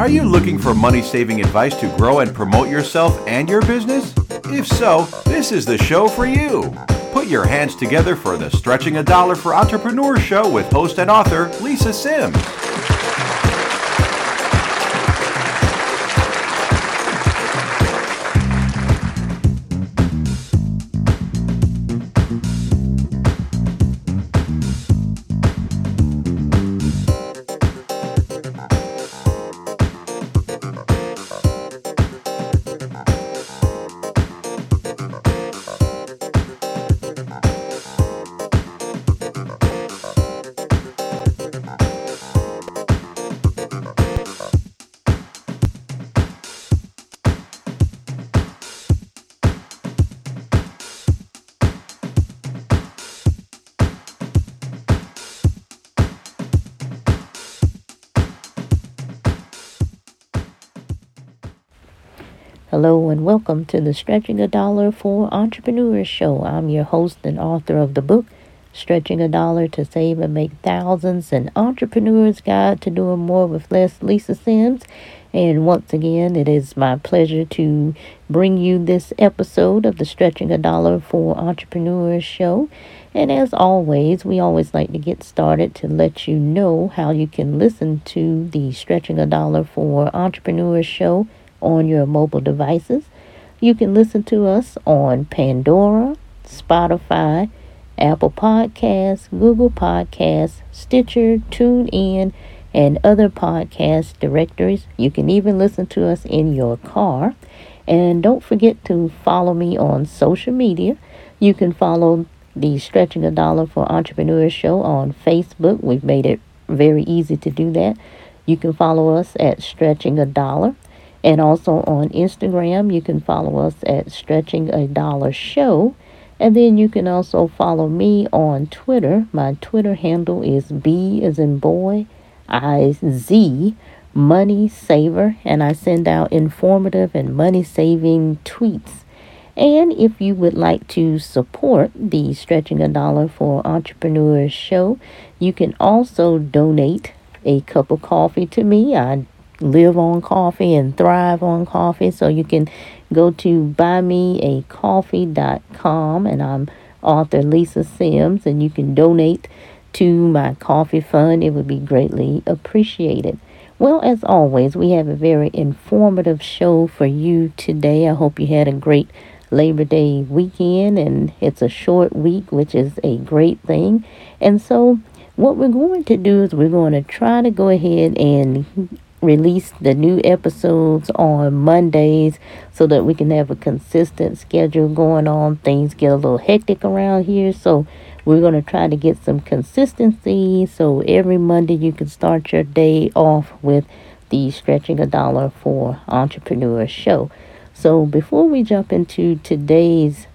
Are you looking for money saving advice to grow and promote yourself and your business? If so, this is the show for you. Put your hands together for the Stretching a Dollar for Entrepreneurs show with host and author Lisa Sims. Hello and welcome to the Stretching a Dollar for Entrepreneurs show. I'm your host and author of the book Stretching a Dollar to Save and Make Thousands, an entrepreneur's guide to doing more with less, Lisa Sims. And once again, it is my pleasure to bring you this episode of the Stretching a Dollar for Entrepreneurs show. And as always, we always like to get started to let you know how you can listen to the Stretching a Dollar for Entrepreneurs show on your mobile devices. You can listen to us on Pandora, Spotify, Apple Podcasts, Google Podcasts, Stitcher, TuneIn, and other podcast directories. You can even listen to us in your car. And don't forget to follow me on social media. You can follow the Stretching a Dollar for Entrepreneurs show on Facebook. We've made it very easy to do that. You can follow us at Stretching a Dollar. And also on Instagram, you can follow us at Stretching a Dollar Show. And then you can also follow me on Twitter. My Twitter handle is B as in boy, I Z Money Saver. And I send out informative and money saving tweets. And if you would like to support the Stretching a Dollar for Entrepreneurs show, you can also donate a cup of coffee to me. I live on coffee and thrive on coffee. So you can go to buymeacoffee.com and I'm author Lisa Sims and you can donate to my coffee fund. It would be greatly appreciated. Well, as always, we have a very informative show for you today. I hope you had a great Labor Day weekend and it's a short week, which is a great thing. And so, what we're going to do is we're going to try to go ahead and release the new episodes on Mondays so that we can have a consistent schedule going on. Things get a little hectic around here, so we're going to try to get some consistency so every Monday you can start your day off with the Stretching a Dollar for Entrepreneurs show. So before we jump into today's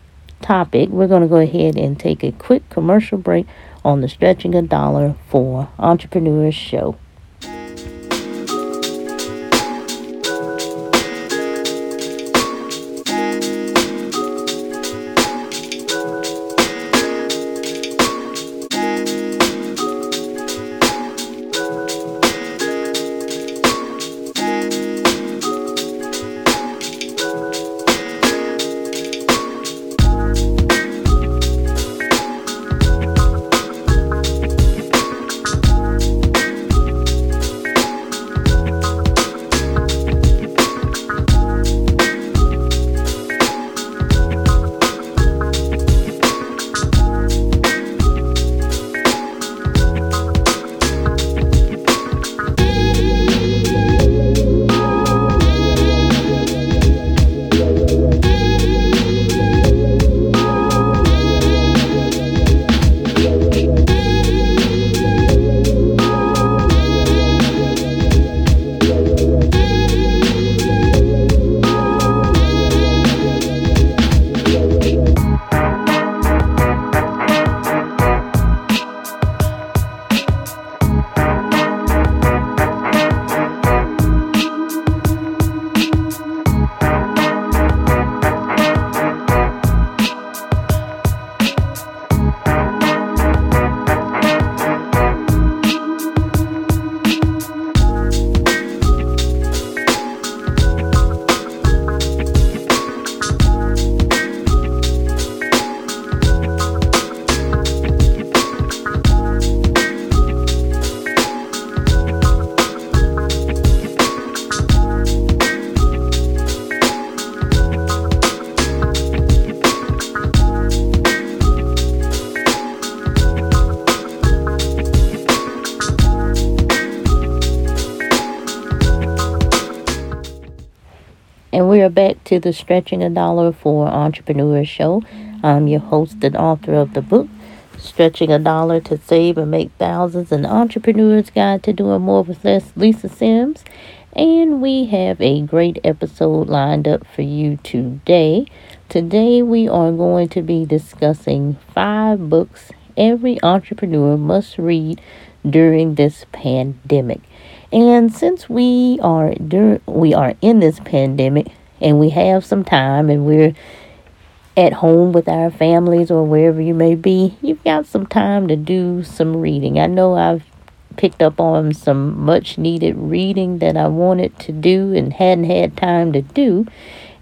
topic, we're going to go ahead and take a quick commercial break on the Stretching a Dollar for Entrepreneurs show. Are back to the Stretching a Dollar for Entrepreneurs show. I'm your host and author of the book, Stretching a Dollar to Save and Make Thousands, an Entrepreneur's Guide to Doing More with Less, Lisa Sims. And we have a great episode lined up for you today. Today, we are going to be discussing five books every entrepreneur must read during this pandemic. And since we are dur- we are in this pandemic and we have some time and we're at home with our families or wherever you may be, you've got some time to do some reading. I know I've picked up on some much needed reading that I wanted to do and hadn't had time to do.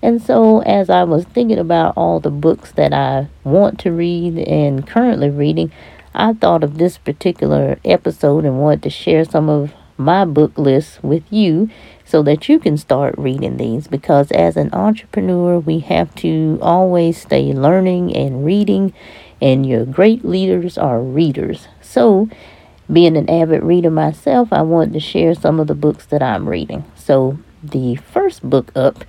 And so, as I was thinking about all the books that I want to read and currently reading, I thought of this particular episode and wanted to share some of my book list with you so that you can start reading these. Because as an entrepreneur we have to always stay learning and reading and your great leaders are readers. So being an avid reader myself i wanted to share some of the books that i'm reading. So the first book up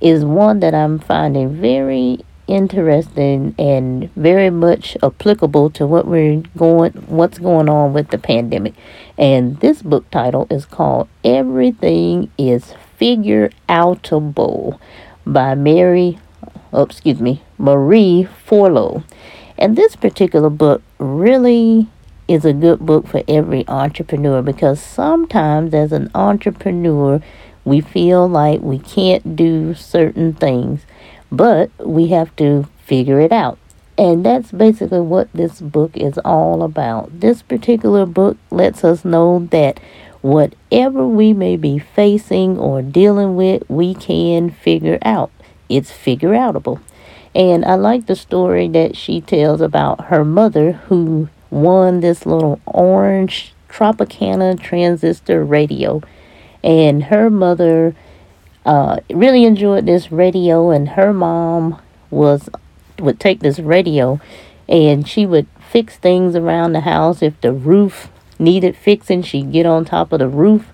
is one that i'm finding very interesting and very much applicable to what we're going what's going on with the pandemic. And this book title is called Everything is Figure Outable by Mary oh, excuse me, Marie Forleo. And this particular book really is a good book for every entrepreneur because sometimes as an entrepreneur we feel like we can't do certain things but we have to figure it out. And that's basically what this book is all about. This particular book lets us know that whatever we may be facing or dealing with, we can figure out. It's figure outable. And I like the story that she tells about her mother who won this little orange Tropicana transistor radio. And her mother uh, really enjoyed this radio, and her mom was would take this radio, and she would fix things around the house. If the roof needed fixing, she'd get on top of the roof,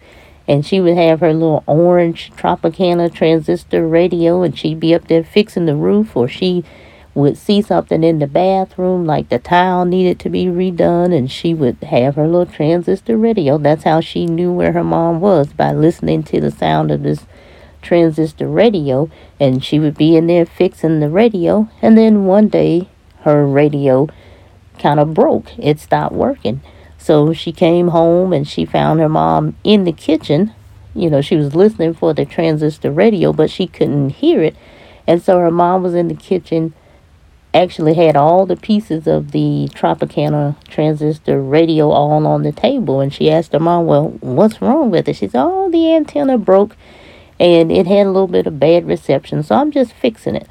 and she would have her little orange Tropicana transistor radio, and she'd be up there fixing the roof, or she would see something in the bathroom like the tile needed to be redone and she would have her little transistor radio that's how she knew where her mom was by listening to the sound of this transistor radio and she would be in there fixing the radio. And then one day her radio kind of broke. It stopped working. So she came home and she found her mom in the kitchen. You know she was listening for the transistor radio but she couldn't hear it. And so her mom was in the kitchen actually had all the pieces of the Tropicana transistor radio all on the table. And she asked her mom well what's wrong with it? She said oh the antenna broke and it had a little bit of bad reception, so I'm just fixing it.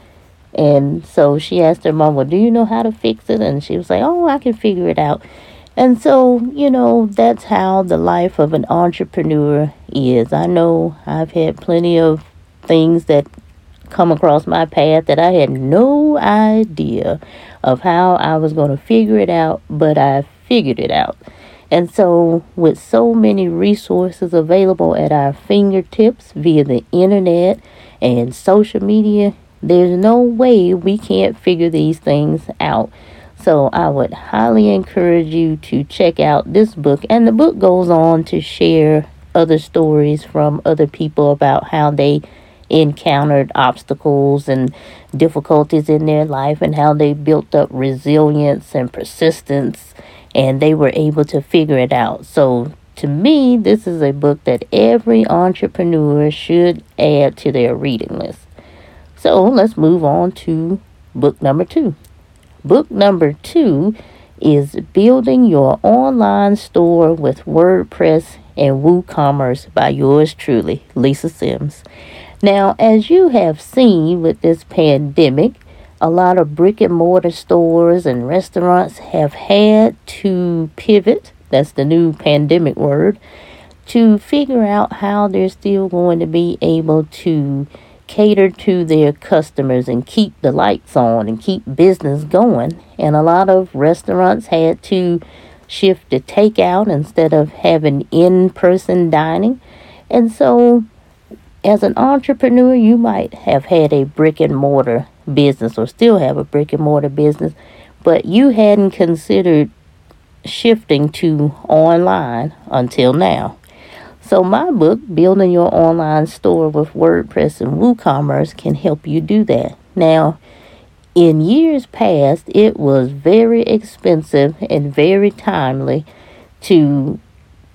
And so she asked her mom, Well, do you know how to fix it? And she was like, Oh, I can figure it out. And so, you know, that's how the life of an entrepreneur is. I know I've had plenty of things that come across my path that I had no idea of how I was going to figure it out, but I figured it out. And so, with so many resources available at our fingertips via the internet and social media, there's no way we can't figure these things out. So, I would highly encourage you to check out this book. And the book goes on to share other stories from other people about how they encountered obstacles and difficulties in their life and how they built up resilience and persistence and they were able to figure it out. So, to me, this is a book that every entrepreneur should add to their reading list. So, let's move on to book number two. Book number two is Building Your Online Store with WordPress and WooCommerce by yours truly, Lisa Sims. Now, as you have seen with this pandemic, a lot of brick and mortar stores and restaurants have had to pivot that's the new pandemic word to figure out how they're still going to be able to cater to their customers and keep the lights on and keep business going. And a lot of restaurants had to shift to takeout instead of having in person dining. And so as an entrepreneur, you might have had a brick and mortar business or still have a brick and mortar business, but you hadn't considered shifting to online until now. So, my book, Building Your Online Store with WordPress and WooCommerce, can help you do that. Now, in years past, it was very expensive and very timely to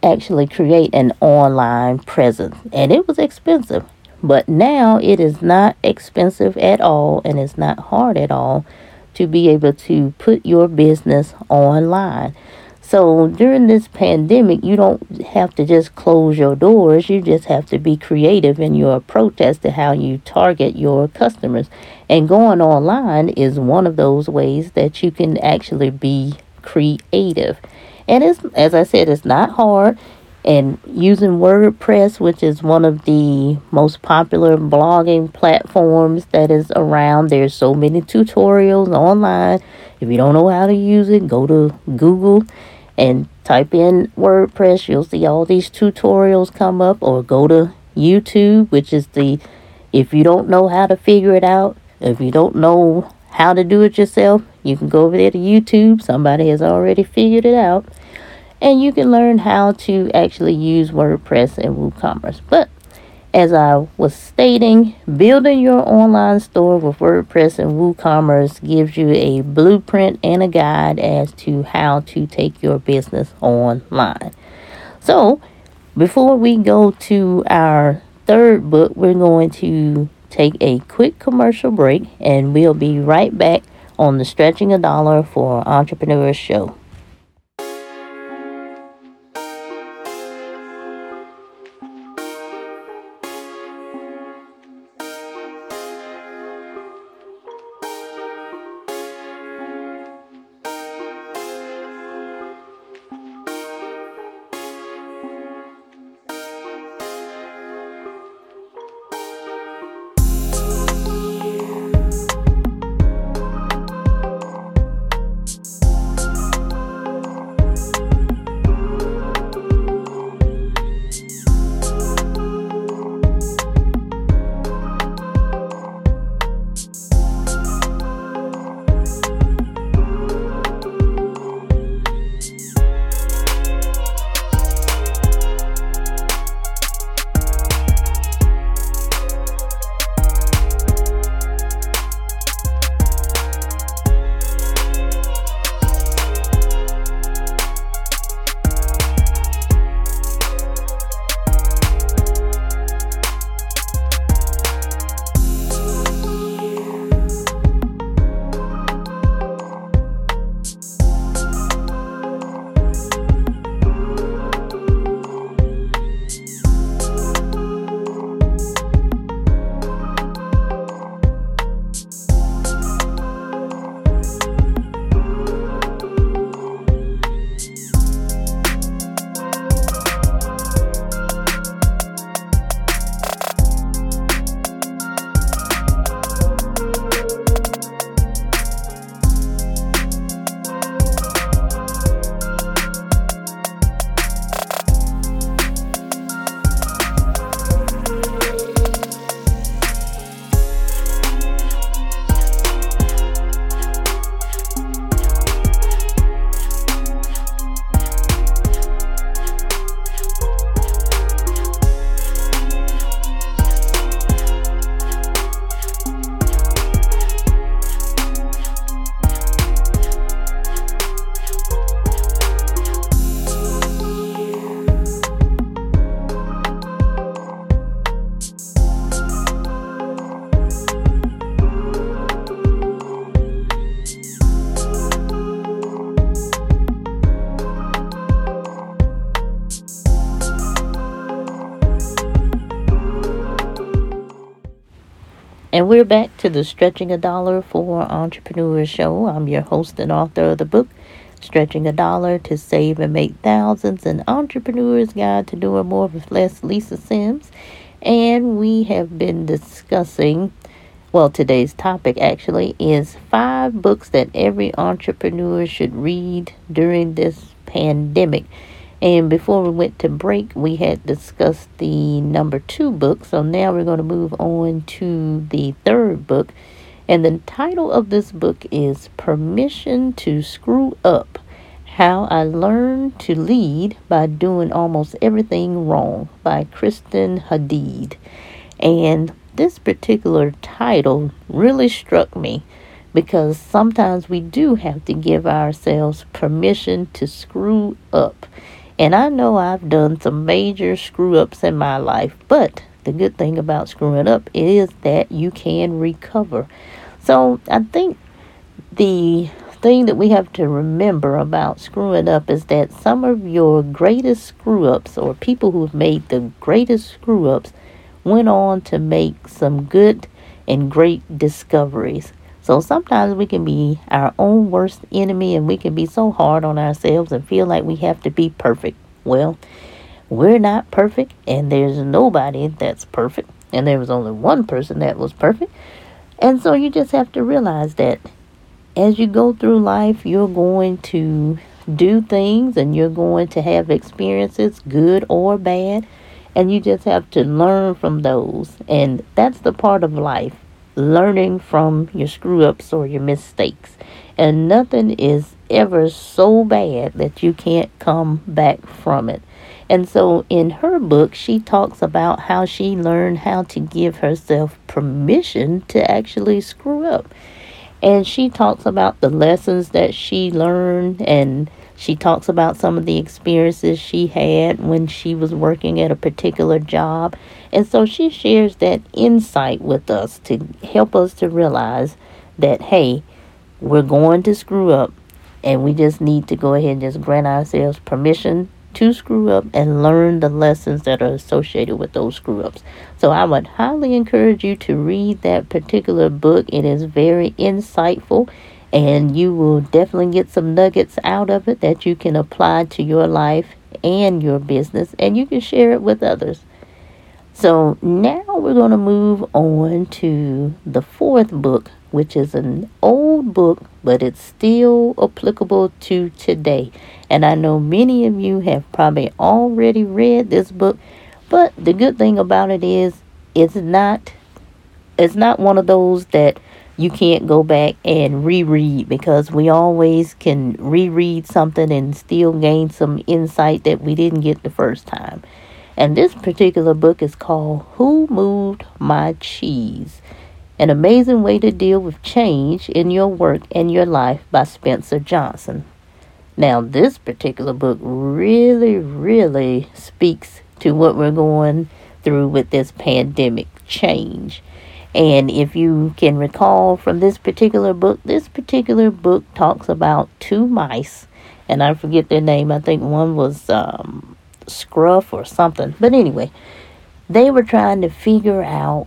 actually create an online presence, and it was expensive. But now it is not expensive at all and it's not hard at all to be able to put your business online. So during this pandemic, you don't have to just close your doors. You just have to be creative in your approach as to how you target your customers. And going online is one of those ways that you can actually be creative. And it's, as I said, it's not hard and using WordPress, which is one of the most popular blogging platforms that is around. There's so many tutorials online. If you don't know how to use it, go to Google and type in WordPress. You'll see all these tutorials come up, or go to YouTube, which is the if you don't know how to figure it out, if you don't know how to do it yourself, you can go over there to YouTube. Somebody has already figured it out and you can learn how to actually use WordPress and WooCommerce. But as I was stating, building your online store with WordPress and WooCommerce gives you a blueprint and a guide as to how to take your business online. So, before we go to our third book, we're going to take a quick commercial break and we'll be right back on the Stretching a Dollar for Entrepreneurs show. And we're back to the Stretching a Dollar for Entrepreneurs show. I'm your host and author of the book, Stretching a Dollar to Save and Make Thousands, an entrepreneur's guide to doing more with less, Lisa Sims. And we have been discussing, well, today's topic actually is five books that every entrepreneur should read during this pandemic. And before we went to break, we had discussed the number two book. So now we're going to move on to the third book. And the title of this book is Permission to Screw Up How I Learned to Lead by Doing Almost Everything Wrong by Kristen Hadeed. And this particular title really struck me because sometimes we do have to give ourselves permission to screw up. And I know I've done some major screw ups in my life, but the good thing about screwing up is that you can recover. So I think the thing that we have to remember about screwing up is that some of your greatest screw ups or people who have made the greatest screw ups went on to make some good and great discoveries. So sometimes we can be our own worst enemy and we can be so hard on ourselves and feel like we have to be perfect. Well, we're not perfect and there's nobody that's perfect. And there was only one person that was perfect. And so you just have to realize that as you go through life, you're going to do things and you're going to have experiences, good or bad. And you just have to learn from those. And that's the part of life learning from your screw ups or your mistakes. And nothing is ever so bad that you can't come back from it. And so in her book, she talks about how she learned how to give herself permission to actually screw up. And she talks about the lessons that she learned and she talks about some of the experiences she had when she was working at a particular job. And so she shares that insight with us to help us to realize that, hey, we're going to screw up and we just need to go ahead and just grant ourselves permission to screw up and learn the lessons that are associated with those screw ups. So I would highly encourage you to read that particular book. It is very insightful and you will definitely get some nuggets out of it that you can apply to your life and your business and you can share it with others. So now we're going to move on to the fourth book, which is an old book, but it's still applicable to today. And I know many of you have probably already read this book, but the good thing about it is it's not it's not one of those that you can't go back and reread because we always can reread something and still gain some insight that we didn't get the first time. And this particular book is called Who Moved My Cheese? An Amazing Way to Deal with Change in Your Work and Your Life by Spencer Johnson. Now, this particular book really, really speaks to what we're going through with this pandemic change. And if you can recall from this particular book, this particular book talks about two mice, and I forget their name. I think one was um, Scruff or something. But anyway, they were trying to figure out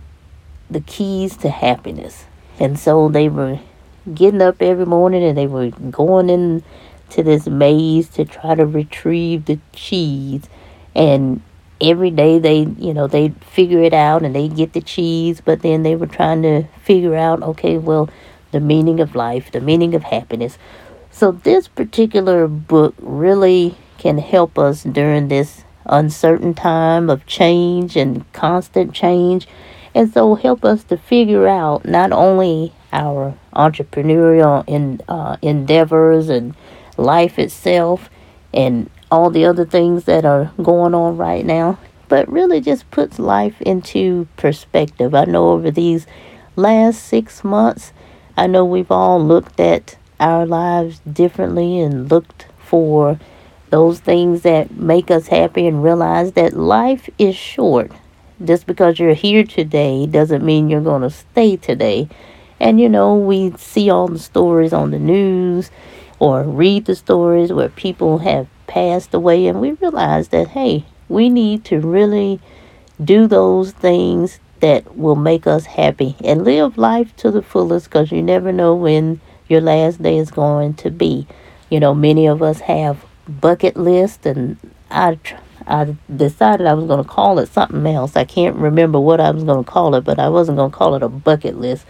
the keys to happiness. And so they were getting up every morning and they were going into this maze to try to retrieve the cheese. And every day they you know they figure it out and they get the cheese but then they were trying to figure out okay well the meaning of life the meaning of happiness so this particular book really can help us during this uncertain time of change and constant change and so help us to figure out not only our entrepreneurial in, uh, endeavors and life itself and all the other things that are going on right now, but really just puts life into perspective. I know over these last six months, I know we've all looked at our lives differently and looked for those things that make us happy and realize that life is short. Just because you're here today doesn't mean you're going to stay today. And you know, we see all the stories on the news or read the stories where people have passed away, and we realize that, hey, we need to really do those things that will make us happy and live life to the fullest because you never know when your last day is going to be. You know, many of us have bucket list, and I, I decided I was going to call it something else. I can't remember what I was going to call it, but I wasn't going to call it a bucket list.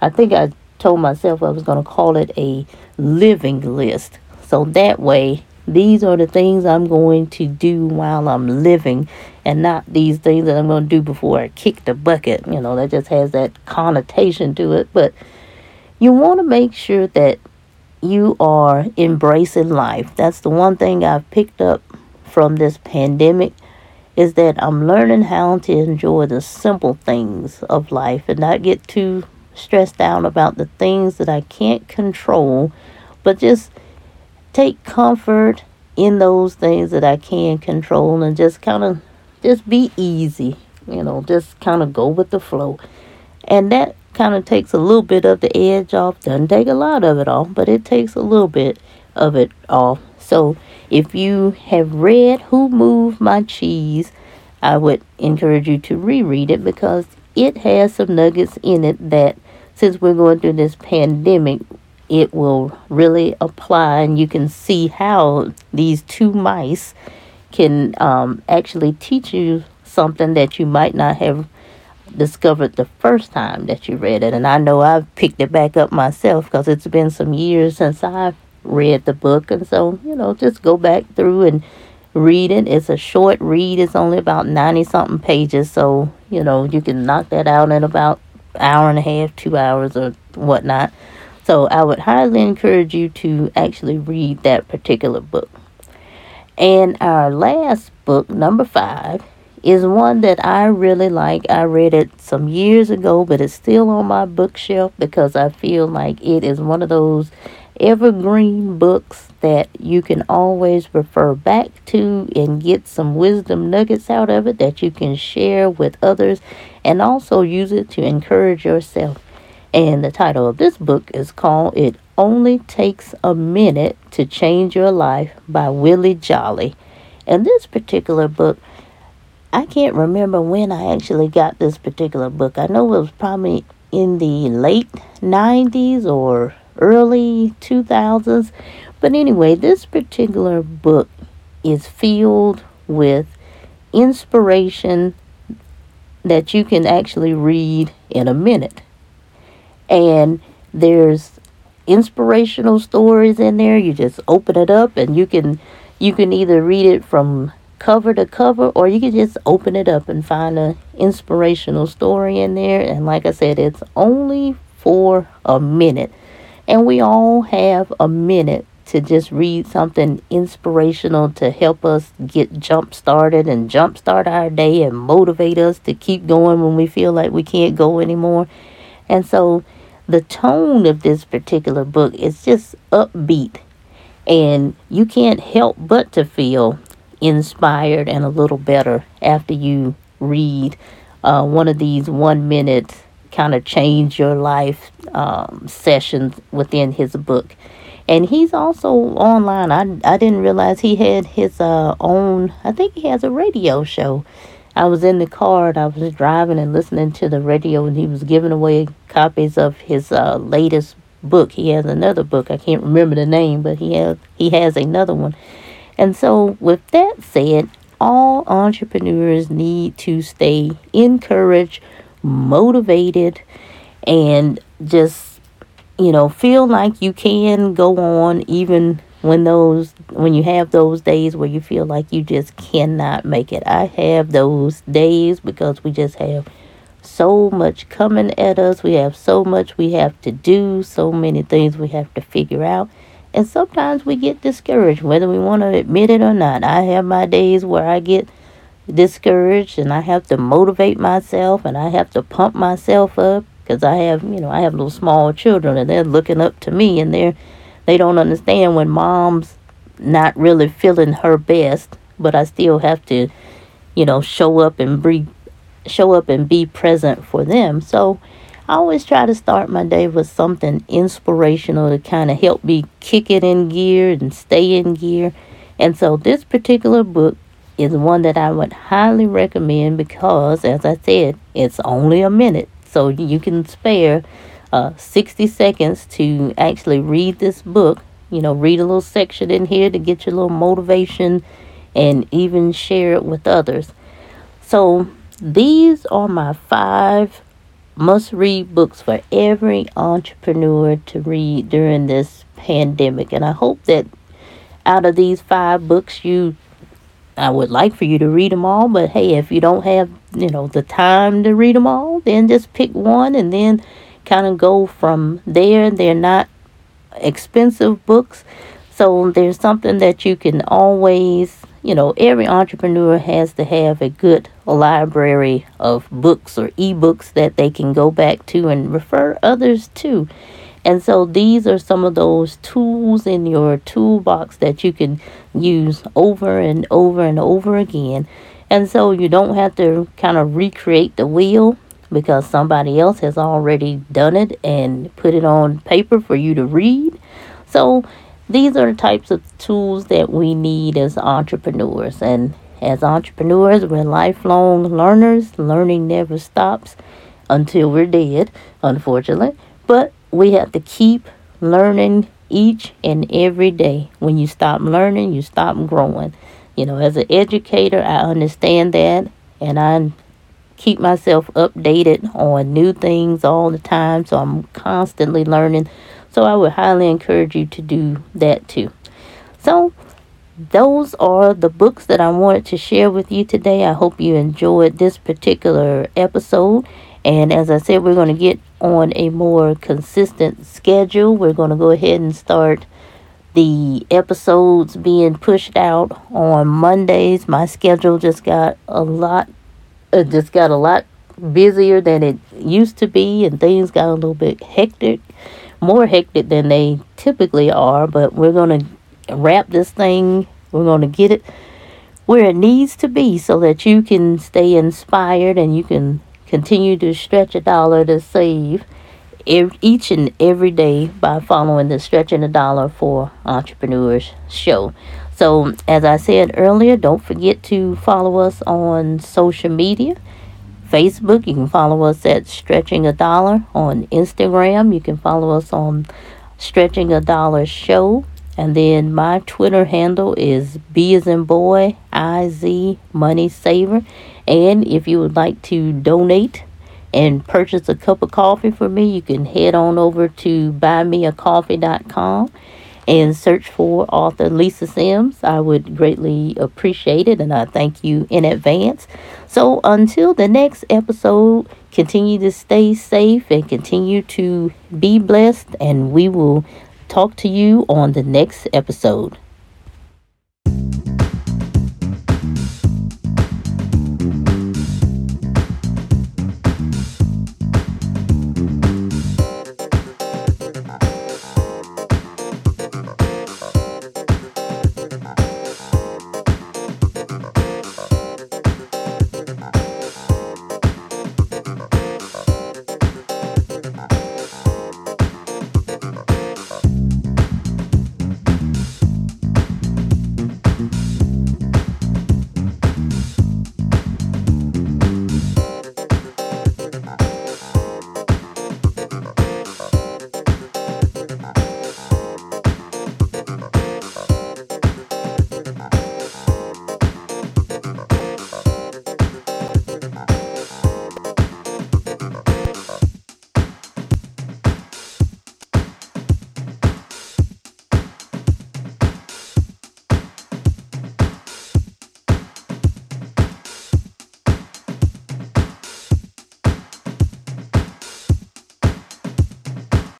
I think I told myself I was going to call it a living list. So that way these are the things I'm going to do while I'm living and not these things that I'm going to do before I kick the bucket. You know, that just has that connotation to it. But you want to make sure that you are embracing life. That's the one thing I've picked up from this pandemic is that I'm learning how to enjoy the simple things of life and not get too stressed out about the things that I can't control, but just take comfort in those things that I can control and just kind of just be easy, you know, just kind of go with the flow. And that kind of takes a little bit of the edge off. Doesn't take a lot of it off, but it takes a little bit of it off. So if you have read Who Moved My Cheese, I would encourage you to reread it because it has some nuggets in it that since we're going through this pandemic, it will really apply, and you can see how these two mice can um, actually teach you something that you might not have discovered the first time that you read it. And I know I've picked it back up myself because it's been some years since I've read the book. And so, you know, just go back through and read it. It's a short read, it's only about 90 something pages. So, you know, you can knock that out in about hour and a half, two hours, or whatnot. So I would highly encourage you to actually read that particular book. And our last book, number five, is one that I really like. I read it some years ago, but it's still on my bookshelf because I feel like it is one of those evergreen books that you can always refer back to and get some wisdom nuggets out of it that you can share with others and also use it to encourage yourself. And the title of this book is called It Only Takes a Minute to Change Your Life by Willie Jolly. And this particular book, I can't remember when I actually got this particular book. I know it was probably in the late 90s or early 2000s. But anyway, this particular book is filled with inspiration that you can actually read in a minute and there's inspirational stories in there. You just open it up and you can you can either read it from cover to cover or you can just open it up and find an inspirational story in there and like I said it's only for a minute. And we all have a minute to just read something inspirational to help us get jump started and jump start our day and motivate us to keep going when we feel like we can't go anymore. And so the tone of this particular book is just upbeat and you can't help but to feel inspired and a little better after you read uh, one of these one minute kind of change your life um, sessions within his book and he's also online i, I didn't realize he had his uh, own i think he has a radio show I was in the car and I was driving and listening to the radio, and he was giving away copies of his uh, latest book. He has another book. I can't remember the name, but he has he has another one. And so, with that said, all entrepreneurs need to stay encouraged, motivated, and just you know feel like you can go on even when those when you have those days where you feel like you just cannot make it. I have those days because we just have so much coming at us. We have so much we have to do, so many things we have to figure out. And sometimes we get discouraged, whether we want to admit it or not. I have my days where I get discouraged and I have to motivate myself and I have to pump myself up because I have, you know, I have little small children and they're looking up to me and they're they don't understand when mom's not really feeling her best, but I still have to, you know, show up and be show up and be present for them. So I always try to start my day with something inspirational to kind of help me kick it in gear and stay in gear. And so this particular book is one that I would highly recommend because, as I said, it's only a minute. So you can spare uh, 60 seconds to actually read this book. You know, read a little section in here to get your little motivation and even share it with others. So, these are my five must read books for every entrepreneur to read during this pandemic. And I hope that out of these five books you I would like for you to read them all, but hey, if you don't have, you know, the time to read them all, then just pick one and then kind of go from there. They're not expensive books. So there's something that you can always, you know, every entrepreneur has to have a good library of books or ebooks that they can go back to and refer others to. And so these are some of those tools in your toolbox that you can use over and over and over again. And so you don't have to kind of recreate the wheel because somebody else has already done it and put it on paper for you to read. So these are the types of tools that we need as entrepreneurs. And as entrepreneurs, we're lifelong learners. Learning never stops until we're dead, unfortunately. But we have to keep learning each and every day. When you stop learning, you stop growing. You know, as an educator, I understand that and I keep myself updated on new things all the time. So I'm constantly learning. So I would highly encourage you to do that too. So those are the books that I wanted to share with you today. I hope you enjoyed this particular episode. And as I said, we're going to get on a more consistent schedule. We're going to go ahead and start the episodes being pushed out on Mondays. My schedule just got a lot, uh, just got a lot busier than it used to be, and things got a little bit hectic, more hectic than they typically are. But we're going to wrap this thing. We're going to get it where it needs to be so that you can stay inspired and you can Continue to stretch a dollar to save each and every day by following the Stretching a Dollar for Entrepreneurs show. So, as I said earlier, don't forget to follow us on social media. Facebook, you can follow us at Stretching a Dollar. On Instagram, you can follow us on Stretching a Dollar Show. And then my Twitter handle is B as in boy, I Z Money Saver. And if you would like to donate and purchase a cup of coffee for me, you can head on over to buymeacoffee.com and search for author Lisa Sims. I would greatly appreciate it and I thank you in advance. So until the next episode, continue to stay safe and continue to be blessed, and we will talk to you on the next episode.